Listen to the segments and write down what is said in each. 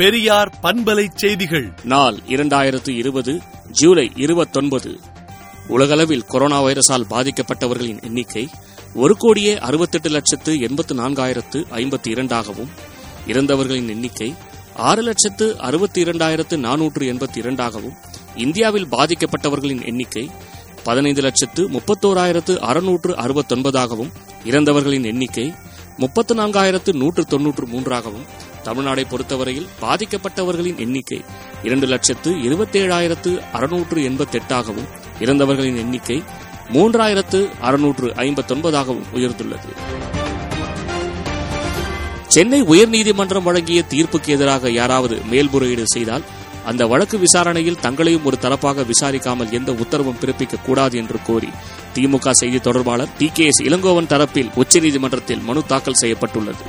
பெரியார் பண்பலை செய்திகள். நாள் இரண்டாயிரத்து இருபது ஜூலை இருபத்தொன்பது. உலகளவில் கொரோனா வைரஸால் பாதிக்கப்பட்டவர்களின் எண்ணிக்கை ஒரு கோடியே அறுபத்தெட்டு லட்சத்து எண்பத்து நான்காயிரத்து ஐம்பத்தி இரண்டாகவும் இறந்தவர்களின் எண்ணிக்கை ஆறு லட்சத்து அறுபத்தி இரண்டாயிரத்து நானூற்று எண்பத்தி இரண்டாகவும் இந்தியாவில் பாதிக்கப்பட்டவர்களின் எண்ணிக்கை பதினைந்து லட்சத்து முப்பத்தோராயிரத்து அறுநூற்று அறுபத்தொன்பதாகவும் இறந்தவர்களின் எண்ணிக்கை முப்பத்து நான்காயிரத்து நூற்று தொன்னூற்று மூன்றாகவும் தமிழ்நாடை பொறுத்தவரையில் பாதிக்கப்பட்டவர்களின் எண்ணிக்கை இரண்டு லட்சத்து இருபத்தேழாயிரத்து அறுநூற்று எண்பத்தெட்டாகவும் இறந்தவர்களின் எண்ணிக்கை மூன்றாயிரத்து அறுநூற்று ஐம்பத்தொன்பதாகவும் உயர்ந்துள்ளது. சென்னை உயர்நீதிமன்றம் வழங்கிய தீர்ப்புக்கு எதிராக யாராவது மேல்முறையீடு செய்தால் அந்த வழக்கு விசாரணையில் தங்களையும் ஒரு தரப்பாக விசாரிக்காமல் எந்த உத்தரவும் பிறப்பிக்க கூடாது என்று கோரி திமுக செய்தி தொடர்பாளர் டி கே எஸ் இளங்கோவன் தரப்பில் உச்சநீதிமன்றத்தில் மனு தாக்கல் செய்யப்பட்டுள்ளது.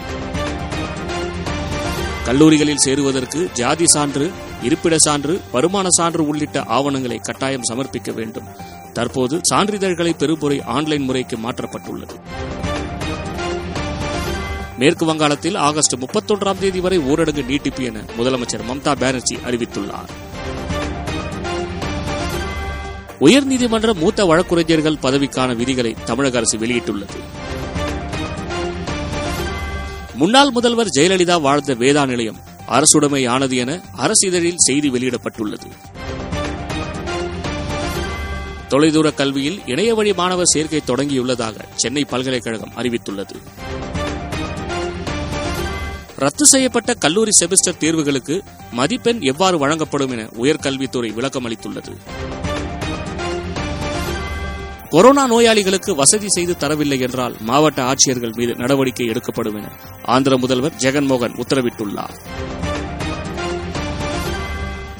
கல்லூரிகளில் சேருவதற்கு ஜாதி சான்று இருப்பிட சான்று வருமான சான்று உள்ளிட்ட ஆவணங்களை கட்டாயம் சமர்ப்பிக்க வேண்டும். தற்போது சான்றிதழ்களை பெறுமுறை ஆன்லைன் முறைக்கு மாற்றப்பட்டுள்ளது. மேற்கு வங்காளத்தில் ஆகஸ்ட் முப்பத்தொன்றாம் தேதி வரை ஊரடங்கு நீட்டிப்பு என முதலமைச்சர் மம்தா பானர்ஜி அறிவித்துள்ளார். உயர்நீதிமன்ற மூத்த வழக்குரைஞர்கள் பதவிக்கான விதிகளை தமிழக அரசு வெளியிட்டுள்ளது. முன்னாள் முதல்வர் ஜெயலலிதா வாழ்ந்த வேதா நிலையம் அரசுடைமை ஆனது என அரசிதழில் செய்தி வெளியிடப்பட்டுள்ளது. தொலைதூர கல்வியில் இணைய வழி மாணவர் சேர்க்கை தொடங்கியுள்ளதாக சென்னை பல்கலைக்கழகம் அறிவித்துள்ளது. ரத்து செய்யப்பட்ட கல்லூரி செமஸ்டர் தேர்வுகளுக்கு மதிப்பெண் எவ்வாறு வழங்கப்படும் என உயர்கல்வித்துறை விளக்கம் அளித்துள்ளது கொரோனா நோயாளிகளுக்கு வசதி செய்து தரவில்லை என்றால் மாவட்ட ஆட்சியர்கள் மீது நடவடிக்கை எடுக்கப்படும் என ஆந்திர முதல்வர் ஜெகன்மோகன் உத்தரவிட்டுள்ளார்.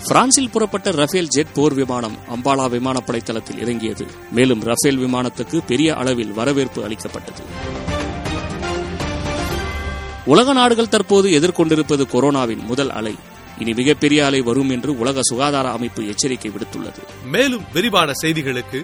பிரான்சில் புறப்பட்ட ரஃபேல் ஜெட் போர் விமானம் அம்பாலா விமானப்படை தளத்தில் இறங்கியது. மேலும் ரஃபேல் விமானத்துக்கு பெரிய அளவில் வரவேற்பு அளிக்கப்பட்டது. உலக நாடுகள் தற்போது எதிர்கொண்டிருப்பது கொரோனாவின் முதல் அலை. இனி மிகப்பெரிய அலை வரும் என்று உலக சுகாதார அமைப்பு எச்சரிக்கை விடுத்துள்ளது. மேலும் விரிவான செய்திகளுக்கு